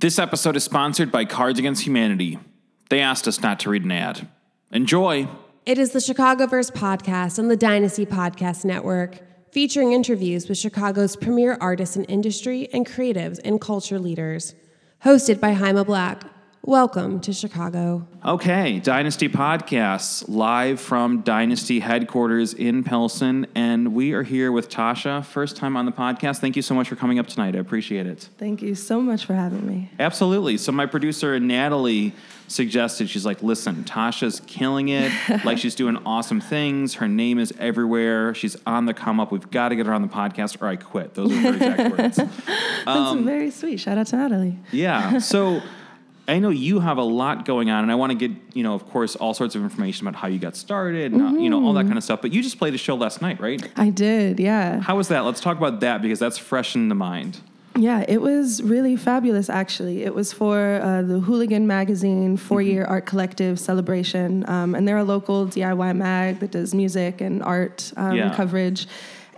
This episode is sponsored by Cards Against Humanity. They asked us not to read an ad. Enjoy. It is the Chicagoverse podcast on the Dynasty Podcast Network, featuring interviews with Chicago's premier artists in industry and creatives and culture leaders. Hosted by Jaime Black. Welcome to Chicago. Okay, Dynasty Podcasts, live from Dynasty headquarters in Pilsen. And we are here with Tasha, first time on the podcast. Thank you so much for coming up tonight. I appreciate it. Thank you so much for having me. Absolutely. So, my producer, Natalie, suggested, she's like, listen, Tasha's killing it. like, she's doing awesome things. Her name is everywhere. She's on the come up. We've got to get her on the podcast or I quit. Those are her exact words. That's um, very sweet. Shout out to Natalie. Yeah. So I know you have a lot going on, and I want to get you know, of course, all sorts of information about how you got started, and uh, you know, all that kind of stuff. But you just played a show last night, right? I did, yeah. How was that? Let's talk about that because that's fresh in the mind. Yeah, it was really fabulous, actually. It was for uh, the Hooligan Magazine four year art collective celebration. Um, and they're a local DIY mag that does music and art um, Yeah. coverage.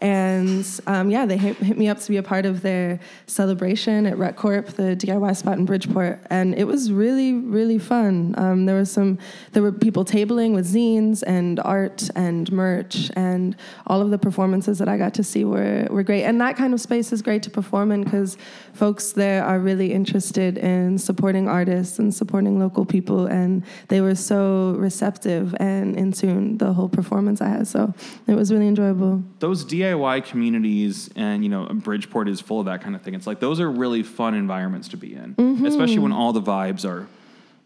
And um, yeah, they hit, hit me up to be a part of their celebration at Rec Corp, the DIY spot in Bridgeport, and it was really, really fun. Um, there was some, there were people tabling with zines and art and merch, and all of the performances that I got to see were were great. And that kind of space is great to perform in because folks there are really interested in supporting artists and supporting local people, and they were so receptive and in tune the whole performance I had. So it was really enjoyable. Those DIY communities, and you know, Bridgeport is full of that kind of thing. It's like those are really fun environments to be in, especially when all the vibes are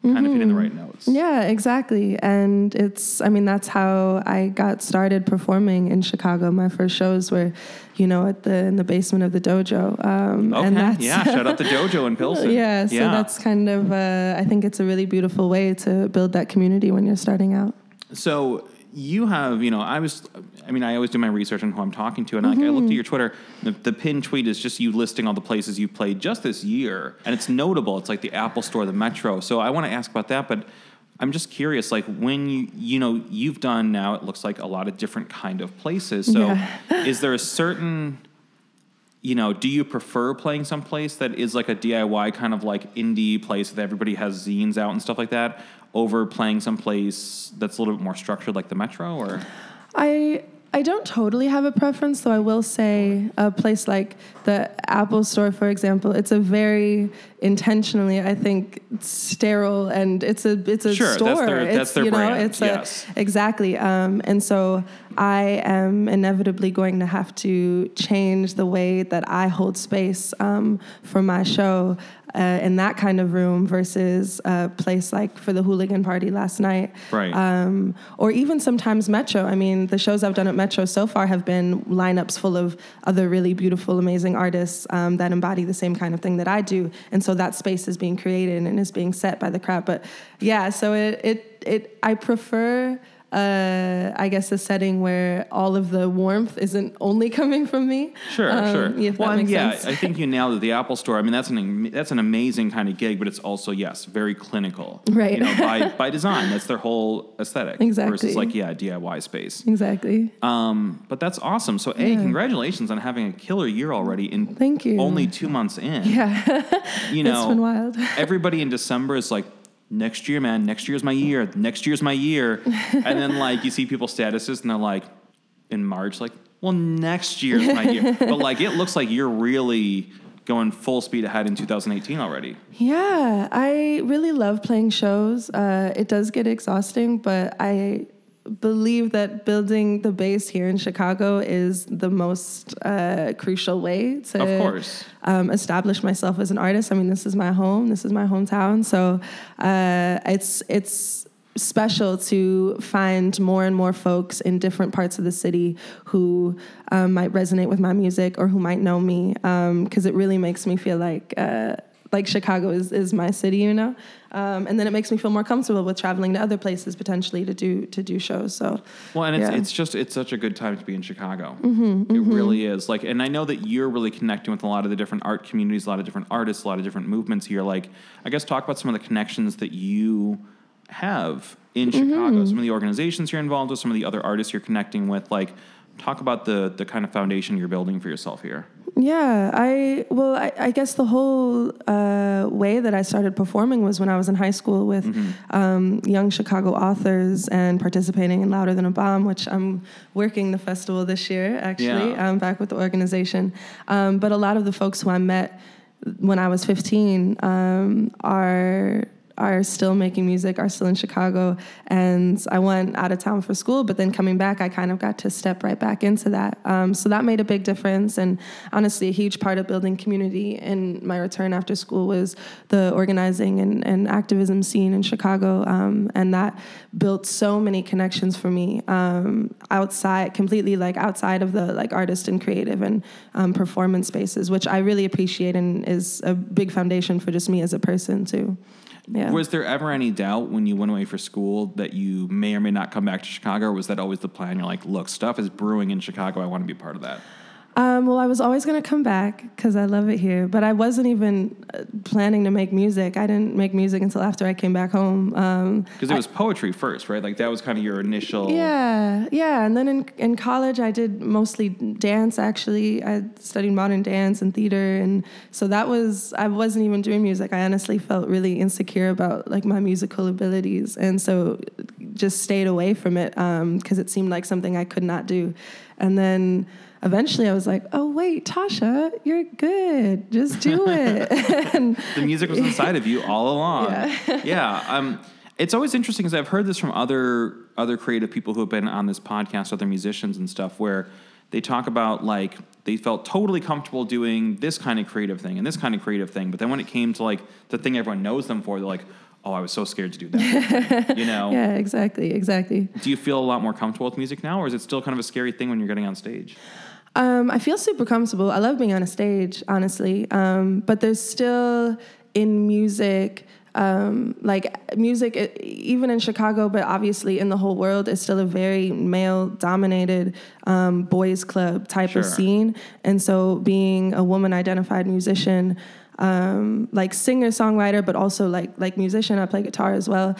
kind of hitting the right notes. Yeah, exactly. And it's, I mean, that's how I got started performing in Chicago. My first shows were, you know, at the in the basement of the dojo. Um, Okay. and that's, yeah. Shout out the dojo in Pilsen. yeah. So that's kind of, uh, I think it's a really beautiful way to build that community when you're starting out. So you have, you know, I was, I mean, I always do my research on who I'm talking to, and like, I looked at mm-hmm. your Twitter. The, the pinned tweet is just you listing all the places you played just this year, and it's notable. It's like the Apple Store, the Metro. So I want to ask about that, but I'm just curious, like when you, you know, you've done now, it looks like a lot of different kind of places. So Yeah. is there a certain you know, do you prefer playing someplace that is like a DIY kind of like indie place that everybody has zines out and stuff like that, over playing someplace that's a little bit more structured like the Metro? Or I I don't totally have a preference, though. I will say a place like the Apple Store, for example, it's a very intentionally, I think, sterile, and it's a it's a Sure, that's store. their- it's, that's their you know, it's yes. a exactly. Um, and so I am inevitably going to have to change the way that I hold space um, for my show. Uh, in that kind of room versus a place like for the hooligan party last night Right. um, or even sometimes Metro. I mean, the shows I've done at Metro so far have been lineups full of other really beautiful, amazing artists um, that embody the same kind of thing that I do, and so that space is being created and is being set by the crowd. But yeah, so it it it I prefer. Uh, I guess a setting where all of the warmth isn't only coming from me. sure, Um, sure. If well, that and makes yeah. I think you nailed it. The Apple Store. I mean, that's an that's an amazing kind of gig, but it's also yes, very clinical. Right. You know, by by design, that's their whole aesthetic. Exactly. Versus like yeah, DIY space. exactly. Um, but that's awesome. So, a congratulations on having a killer year already. In Thank you. Only two months in. Yeah, you know, it's been wild. everybody in December is like, next year, man, next year's my year, next year's my year. and then like you see people's statuses and they're like, in March, like, well, next year's my year. but like it looks like you're really going full speed ahead in 2018 already. Yeah, I really love playing shows. Uh, it does get exhausting, but I believe that building the base here in Chicago is the most uh, crucial way to Of course. um, establish myself as an artist. I mean, this is my home. This is my hometown. So uh, it's it's special to find more and more folks in different parts of the city who um, might resonate with my music or who might know me because it really makes me feel like uh, like Chicago is, is my city, you know, um, and then it makes me feel more comfortable with traveling to other places potentially to do to do shows. So Well, and it's, Yeah. it's just it's such a good time to be in Chicago. Mm-hmm, it mm-hmm. really is. Like, and I know that you're really connecting with a lot of the different art communities, a lot of different artists, a lot of different movements here. Like, I guess talk about some of the connections that you have in mm-hmm. Chicago. Some of the organizations you're involved with, some of the other artists you're connecting with. Like, talk about the the kind of foundation you're building for yourself here. Yeah, I well, I, I guess the whole uh, way that I started performing was when I was in high school with um, young Chicago authors and participating in Louder Than a Bomb, which I'm working the festival this year. Actually, Yeah. I'm back with the organization. Um, but a lot of the folks who I met when I was 15 um, are are still making music, are still in Chicago. And I went out of town for school, but then coming back, I kind of got to step right back into that. Um, so that made a big difference. And honestly, a huge part of building community in my return after school was the organizing and, and activism scene in Chicago. Um, and that built so many connections for me um, outside, completely like outside of the like artist and creative and um, performance spaces, which I really appreciate and is a big foundation for just me as a person too. Yeah. Was there ever any doubt when you went away for school that you may or may not come back to Chicago, or was that always the plan? You're like, look, stuff is brewing in Chicago. I want to be part of that. Um, well, I was always going to come back because I love it here, but I wasn't even uh, planning to make music. I didn't make music until after I came back home. Um, Because it was poetry first, right? Like that was kind of your initial. yeah, yeah. And then in, in college, I did mostly dance, actually. I studied modern dance and theater. And so that was, I wasn't even doing music. I honestly felt really insecure about like my musical abilities. And so just stayed away from it because it seemed like something I could not do. And then eventually I was like, oh, wait, Tasha, you're good. Just do it. and the music was inside of you all along. Yeah. Yeah. Um, it's always interesting because I've heard this from other other creative people who have been on this podcast, other musicians and stuff, where they talk about like they felt totally comfortable doing this kind of creative thing and this kind of creative thing, but then when it came to like the thing everyone knows them for, they're like, "Oh, I was so scared to do that." you know? yeah, exactly, exactly. Do you feel a lot more comfortable with music now, or is it still kind of a scary thing when you're getting on stage? Um, I feel super comfortable. I love being on a stage, honestly. Um, but there's still in music, um, like music, even in Chicago, but obviously in the whole world, is still a very male dominated um, boys club type Sure. of scene. And so being a woman identified musician, um, like singer songwriter, but also like like musician, I play guitar as well.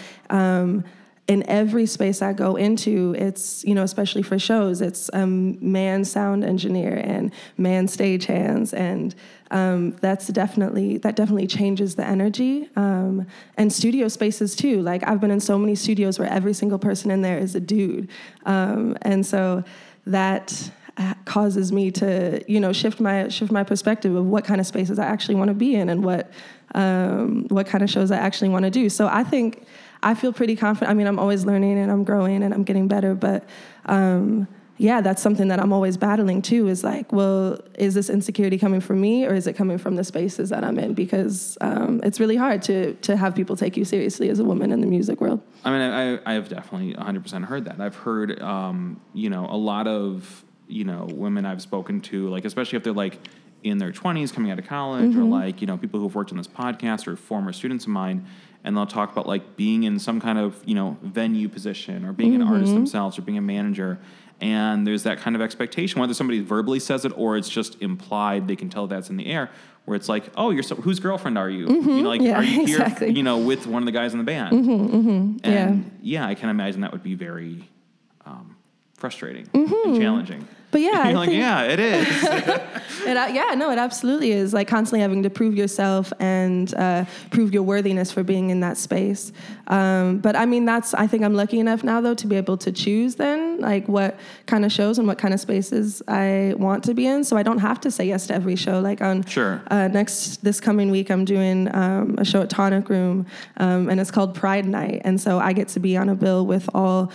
In every space I go into, it's, you know, especially for shows, it's um, man sound engineer and man stage hands. And um, that's definitely, that definitely changes the energy. Um, and studio spaces too. Like I've been in so many studios where every single person in there is a dude. Um, and so that uh, causes me to, you know, shift my, shift my perspective of what kind of spaces I actually want to be in and what, um, what kind of shows I actually want to do. So I think, I feel pretty confident. I mean, I'm always learning and I'm growing and I'm getting better, but um, yeah, that's something that I'm always battling too. Is like, well, is this insecurity coming from me or is it coming from the spaces that I'm in? Because um, it's really hard to to have people take you seriously as a woman in the music world. I mean, I, I have definitely 100% heard that. I've heard, um, you know, a lot of, you know, women I've spoken to, like, especially if they're like in their 20s coming out of college or mm-hmm. like, you know, people who've worked on this podcast or former students of mine, and they'll talk about like being in some kind of, you know, venue position or being an mm-hmm. artist themselves or being a manager. And there's that kind of expectation, whether somebody verbally says it or it's just implied, they can tell that's in the air, where it's like, oh, you're so, whose girlfriend are you? You mm-hmm. know, like, Yeah, are you here, exactly. you know, with one of the guys in the band? Yeah. And yeah, I can imagine that would be very um, frustrating and challenging. But yeah, You're like, think- yeah, it is. It, uh, yeah, no, it absolutely is. Like constantly having to prove yourself and uh, prove your worthiness for being in that space. Um, but I mean, that's, I think I'm lucky enough now, though, to be able to choose then, like what kind of shows and what kind of spaces I want to be in. So I don't have to say yes to every show. Like on Sure. uh, next, this coming week, I'm doing um, a show at Tonic Room, um, and it's called Pride Night. And so I get to be on a bill with all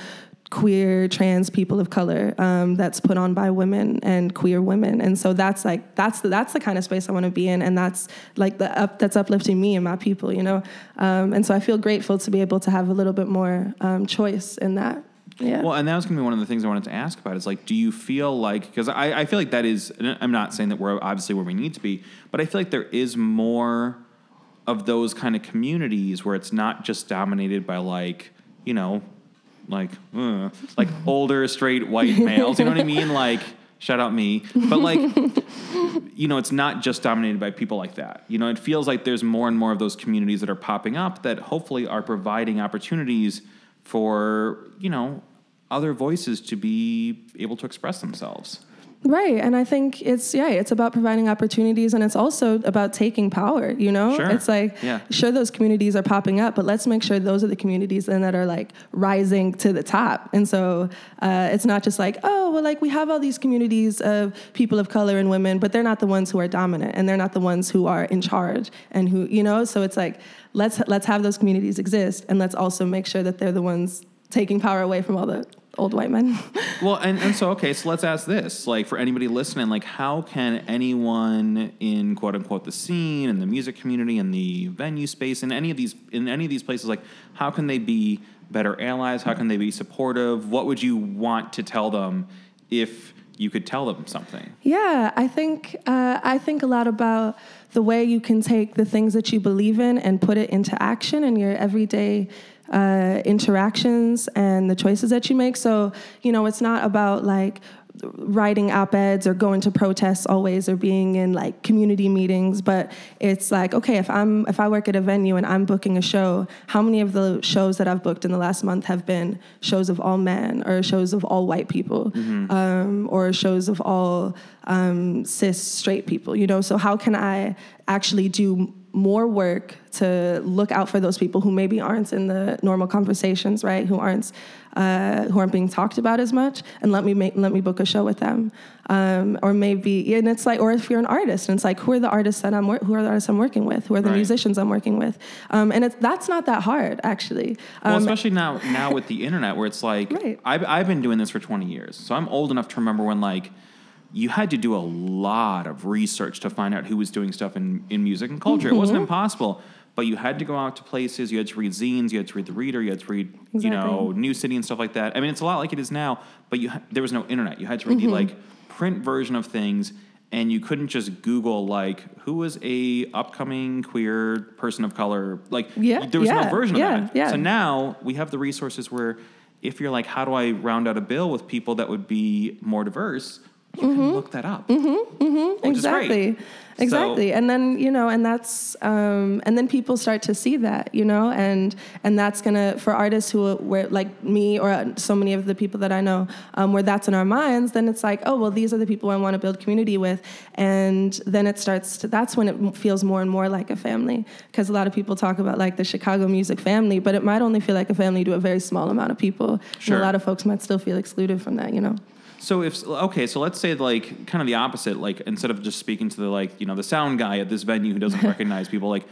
queer trans people of color um, that's put on by women and queer women and so that's like that's the, that's the kind of space i want to be in and that's like the up that's uplifting me and my people you know um, and so i feel grateful to be able to have a little bit more um, choice in that yeah Well, and that was going to be one of the things I wanted to ask about. Is like, do you feel like because I, I feel like that is. I'm not saying that we're obviously where we need to be, but I feel like there is more of those kind of communities where it's not just dominated by like you know, like uh, like older straight white males. You know what I mean? Like. Shout out me, but like, you know, it's not just dominated by people like that. You know, it feels like there's more and more of those communities that are popping up that hopefully are providing opportunities for, you know, other voices to be able to express themselves. Right. And I think it's, yeah, it's about providing opportunities and it's also about taking power, you know? Sure. It's like, Yeah. sure, those communities are popping up, but let's make sure those are the communities then that are like rising to the top. And so uh, it's not just like, oh, well, like we have all these communities of people of color and women, but they're not the ones who are dominant and they're not the ones who are in charge and who, you know? So it's like, let's, let's have those communities exist and let's also make sure that they're the ones taking power away from all the old white men. Well, and, and so okay, so let's ask this: like for anybody listening, like how can anyone in quote unquote the scene and the music community and the venue space in any of these in any of these places, like how can they be better allies? How can they be supportive? What would you want to tell them if you could tell them something? Yeah, I think uh, I think a lot about the way you can take the things that you believe in and put it into action in your everyday uh, interactions and the choices that you make. So you know, it's not about like writing op-eds or going to protests always or being in like community meetings but it's like okay if i'm if i work at a venue and i'm booking a show how many of the shows that i've booked in the last month have been shows of all men or shows of all white people um, or shows of all um, cis straight people you know so how can i actually do more work to look out for those people who maybe aren't in the normal conversations, right? Who aren't uh, who aren't being talked about as much, and let me make let me book a show with them, um, or maybe and it's like, or if you're an artist, and it's like, who are the artists that I'm who are the artists I'm working with, who are the Right. musicians I'm working with, um, and it's that's not that hard actually. Well, Um, especially now now with the internet, where it's like Right. I've I've been doing this for twenty years, so I'm old enough to remember when like you had to do a lot of research to find out who was doing stuff in, in music and culture. It wasn't Mm-hmm. impossible, but you had to go out to places. You had to read zines. You had to read the Reader. You had to read you know New City and stuff like that. I mean, it's a lot like it is now, but you ha- there was no internet. You had to read Mm-hmm. the like print version of things. And you couldn't just Google like who was a upcoming queer person of color. Like Yeah, there was yeah, no version yeah, of that. So now we have the resources where if you're like, how do I round out a bill with people that would be more diverse? You Mm-hmm. can look that up. Which is great. exactly So- exactly and then you know and that's um, and then people start to see that you know and and that's gonna for artists who were like me or so many of the people that i know um, where that's in our minds then it's like oh well these are the people i want to build community with and then it starts to that's when it feels more and more like a family because a lot of people talk about like the chicago music family but it might only feel like a family to a very small amount of people Sure. and a lot of folks might still feel excluded from that you know So if okay, so let's say like kind of the opposite. Like instead of just speaking to the like you know the sound guy at this venue who doesn't recognize people, like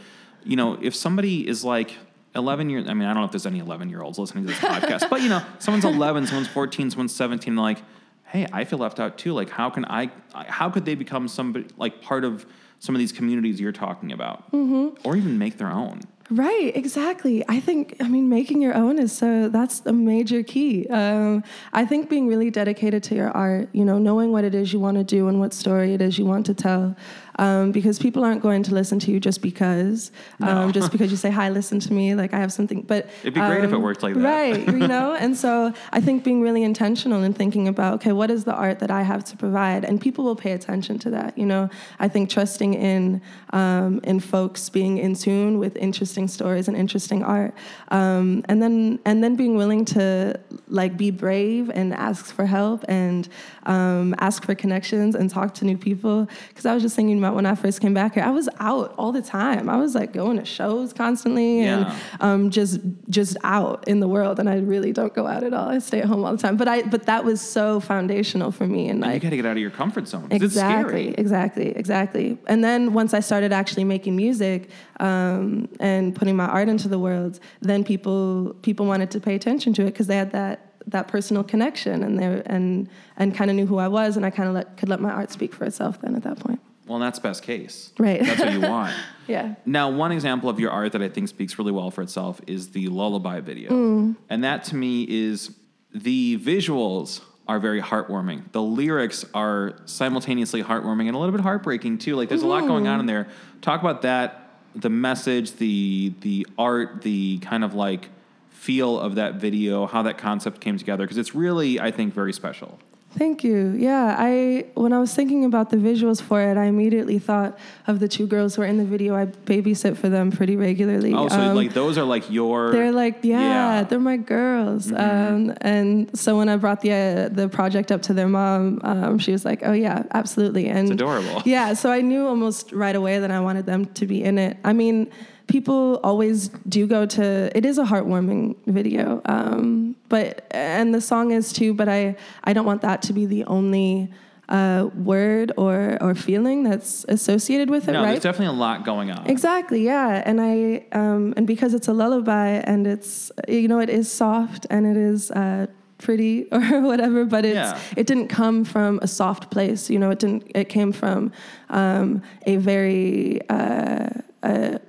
you know if somebody is like. 11 years, I mean, I don't know if there's any 11 year olds listening to this podcast, but you know, someone's 11, someone's 14, someone's 17, like, hey, I feel left out too. Like, how can I, how could they become somebody, like, part of some of these communities you're talking about? Mm-hmm. Or even make their own? Right, exactly. I think, I mean, making your own is so, that's a major key. Um, I think being really dedicated to your art, you know, knowing what it is you want to do and what story it is you want to tell. Um, because people aren't going to listen to you just because, um, just because you say, hi, listen to me, like I have something, but. It'd be great if it um, worked like that. Right, you know? And so I think being really intentional and thinking about, okay, what is the art that I have to provide? And people will pay attention to that, you know? I think trusting in, um, in folks being in tune with interesting stories and interesting art. Um, and then, and then being willing to like be brave and ask for help and um, ask for connections and talk to new people. Because I was just thinking about when I first came back here, I was out all the time. I was like going to shows constantly and Yeah. um, just just out in the world. And I really don't go out at all. I stay at home all the time. But I but that was so foundational for me. And And you got to get out of your comfort zone. exactly, It's scary. exactly, exactly. And then once I started actually making music um, and putting my art into the world, then people people wanted to pay attention to it because they had that that personal connection and they and and kind of knew who I was, and I kind of let, could let my art speak for itself. Then at that point, Well, that's best case. Right. That's what you want. yeah. Now, one example of your art that I think speaks really well for itself is the lullaby video. Mm. And that to me is the visuals are very heartwarming. The lyrics are simultaneously heartwarming and a little bit heartbreaking too. Like there's a lot going on in there. Talk about that, the message, the the art, the kind of like feel of that video, how that concept came together because it's really I think very special. Thank you. Yeah, I when I was thinking about the visuals for it, I immediately thought of the two girls who are in the video. I babysit for them pretty regularly. Oh, so Um, like those are like your. they're like, yeah, Yeah. they're my girls. Um, and so when I brought the uh, the project up to their mom, um, she was like, oh yeah, absolutely. And It's adorable. Yeah, so I knew almost right away that I wanted them to be in it. I mean, people always do go to. It is a heartwarming video, um, but and the song is too. But I I don't want that to be the only. Uh, word or or feeling that's associated with it, no, right? there's definitely a lot going on. Exactly, yeah. And I um, and because it's a lullaby and it's you know it is soft and it is uh, pretty or whatever, but it's Yeah. it didn't come from a soft place. You know, it didn't. It came from um, a very uh, a,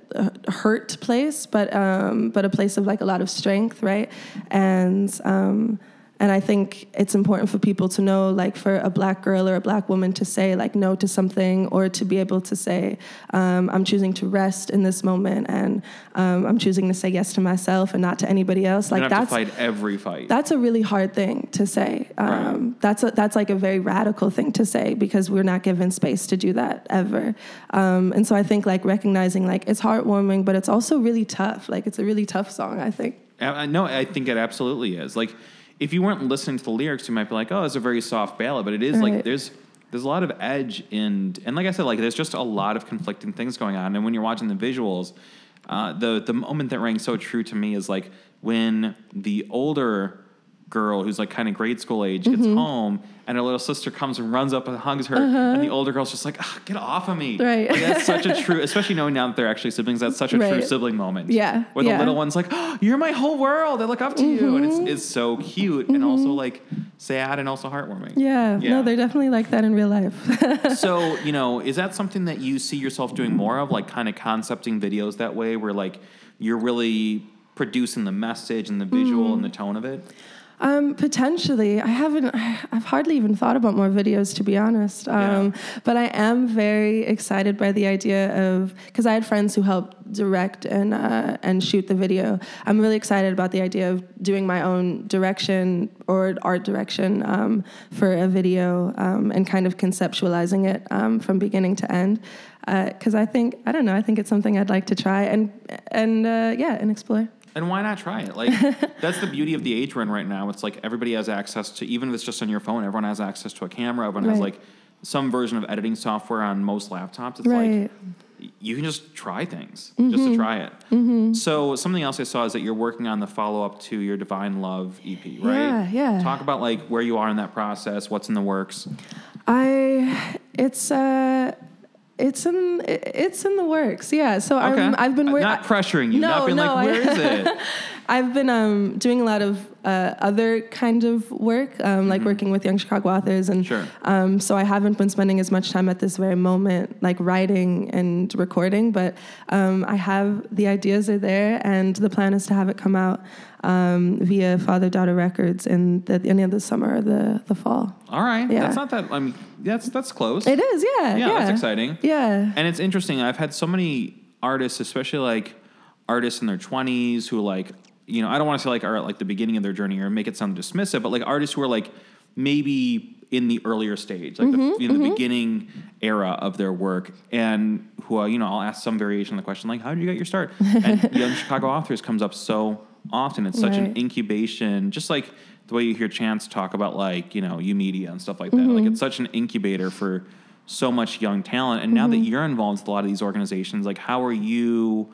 hurt place, but um, but a place of like a lot of strength, right? And um, and I think it's important for people to know, like, for a black girl or a black woman to say, like, no to something, or to be able to say, um, I'm choosing to rest in this moment, and um, I'm choosing to say yes to myself and not to anybody else. Like, that's fight every fight. that's a really hard thing to say. Um, That's a, that's like a very radical thing to say because we're not given space to do that ever. Um, and so I think like recognizing like it's heartwarming, but it's also really tough. Like it's a really tough song. I think. Uh, no, I think it absolutely is. Like, if you weren't listening to the lyrics, you might be like, "Oh, it's a very soft ballad," but it is like there's there's a lot of edge and and like I said, like there's just a lot of conflicting things going on. And when you're watching the visuals, uh, the the moment that rang so true to me is like when the older girl who's like kind of grade school age gets Mm-hmm. home and her little sister comes and runs up and hugs her and the older girl's just like "Ah, get off of me Uh-huh. Right. like, that's such a true especially knowing now that they're actually siblings that's such a true sibling moment Yeah, where the yeah. little one's like oh, you're my whole world I look up to you and it's, it's so cute and also like sad and also heartwarming Yeah. Yeah. No, they're definitely like that in real life. so you know is that something that you see yourself doing more of like kind of concepting videos that way where like you're really producing the message and the visual and the tone of it Um, potentially, I haven't. I've hardly even thought about more videos, to be honest. Um, But I am very excited by the idea of because I had friends who helped direct and uh, and shoot the video. I'm really excited about the idea of doing my own direction or art direction um, for a video um, and kind of conceptualizing it um, from beginning to end. Because I think I don't know. I think it's something I'd like to try and and uh, yeah and explore. And why not try it? Like that's the beauty of the age we're in right now. It's like everybody has access to, even if it's just on your phone. Everyone has access to a camera. Everyone has like some version of editing software on most laptops. It's Right. like you can just try things, just Mm-hmm. to try it. So something else I saw is that you're working on the follow up to your Divine Love EP, right? Yeah, yeah. Talk about like where you are in that process. What's in the works? I it's uh it's in it's in the works. Yeah. So Okay, I'm, I've been wor- not pressuring you, No, not being no, like, I- where is it? I've been um, doing a lot of uh, other kind of work, um, like working with young Chicago authors, and Mm-hmm. Sure. um, so I haven't been spending as much time at this very moment, like writing and recording. But um, I have the ideas are there, and the plan is to have it come out um, via Father Daughter Records in the end of the summer or the the fall. All right, Yeah. that's not that. I mean, that's that's close. It is, yeah, yeah, yeah, that's exciting. Yeah. And it's interesting. I've had so many artists, especially like artists in their twenties, who like you know I don't want to say like are at like the beginning of their journey or make it sound dismissive, but like artists who are like maybe in the earlier stage, like the, in the beginning era of their work, and who uh, you know I'll ask some variation of the question like, "How did you get your start?" And young Chicago authors comes up so often. It's such an incubation, just like the way you hear Chance talk about like you know YOUmedia and stuff like that. Like it's such an incubator for so much young talent. And now that you're involved with a lot of these organizations, like how are you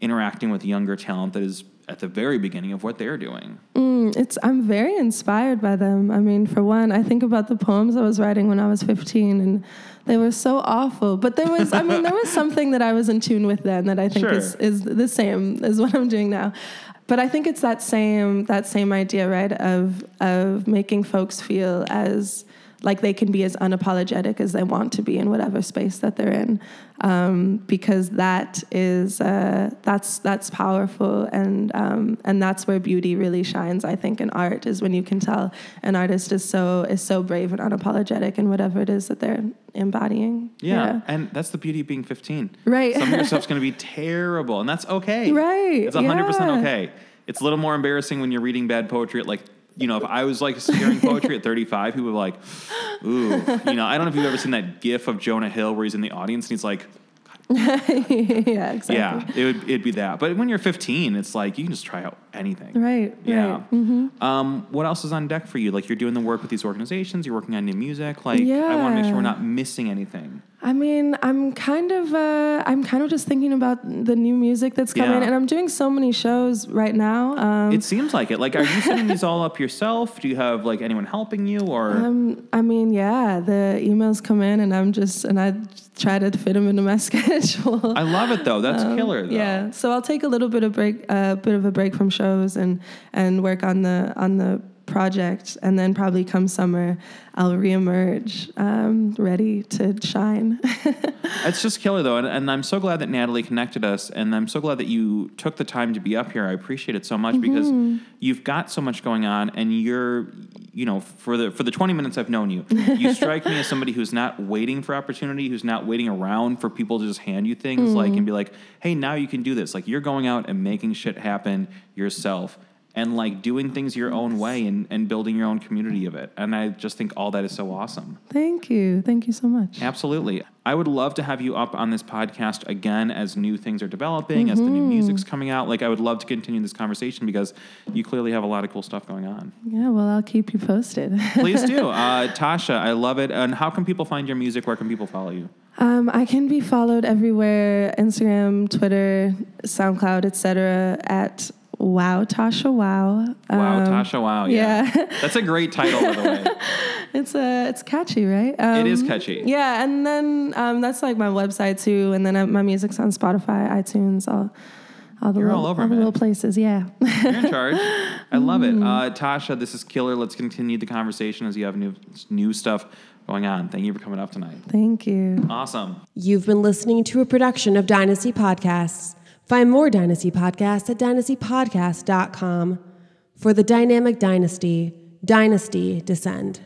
interacting with younger talent that is at the very beginning of what they're doing? Mm, it's I'm very inspired by them. I mean, for one, I think about the poems I was writing when I was 15 and they were so awful. But there was I mean, there was something that I was in tune with then that I think is is the same as what I'm doing now. But I think it's that same that same idea, right, of of making folks feel as like they can be as unapologetic as they want to be in whatever space that they're in, um, because that is uh, that's that's powerful and um, and that's where beauty really shines. I think in art is when you can tell an artist is so is so brave and unapologetic in whatever it is that they're embodying. Yeah. And that's the beauty of being 15. Right. Some of your stuff's going to be terrible, and that's okay. Right, It's 100% yeah. okay. It's a little more embarrassing when you're reading bad poetry at like you know, if I was like hearing poetry at 35, people were like, ooh, you know, I don't know if you've ever seen that gif of Jonah Hill where he's in the audience and he's like, yeah, exactly. yeah, it would it'd be that. But when you're 15, it's like you can just try out anything. Right. Yeah. Right. Mm-hmm. Um, what else is on deck for you? Like you're doing the work with these organizations, you're working on new music. Like I want to make sure we're not missing anything. I mean, I'm kind of, uh, I'm kind of just thinking about the new music that's coming, Yeah. and I'm doing so many shows right now. Um, It seems like it. Like, are you setting these all up yourself? Do you have like anyone helping you, or um, I mean, yeah, the emails come in, and I'm just, and I try to fit them into my schedule. I love it though. That's killer. Though. Um, Yeah, so I'll take a little bit of break, a uh, bit of a break from shows, and and work on the on the project, and then probably come summer, I'll reemerge, um, ready to shine. It's just killer though, and, and I'm so glad that Natalie connected us, and I'm so glad that you took the time to be up here. I appreciate it so much because you've got so much going on, and you're, you know, for the for the 20 minutes I've known you, you strike me as somebody who's not waiting for opportunity, who's not waiting around for people to just hand you things, like and be like, hey, now you can do this. Like you're going out and making shit happen yourself. And like doing things your own way and, and building your own community of it. And I just think all that is so awesome. Thank you, thank you so much. Absolutely. I would love to have you up on this podcast again as new things are developing, as the new music's coming out. Like, I would love to continue this conversation because you clearly have a lot of cool stuff going on. Yeah, well, I'll keep you posted. Please do. Uh, Tasha, I love it. And how can people find your music? Where can people follow you? Um, I can be followed everywhere: Instagram, Twitter, SoundCloud, etc. At Wow Tasha Wow. Wow, Um, Tasha, wow. Yeah. yeah. That's a great title, by the way. It's uh, it's catchy, right? Um, It is catchy. Yeah, and then um, that's like my website too, and then uh, my music's on Spotify, iTunes, all, all the You're little, all over, the little places. Yeah. You're in charge. I love it. Mm. Uh, Tasha, this is killer. Let's continue the conversation as you have new, new stuff going on. Thank you for coming up tonight. Thank you. Awesome. You've been listening to a production of Dynasty Podcasts. Find more Dynasty Podcasts at dynastypodcast.com. For the dynamic dynasty, Dynasty Descend.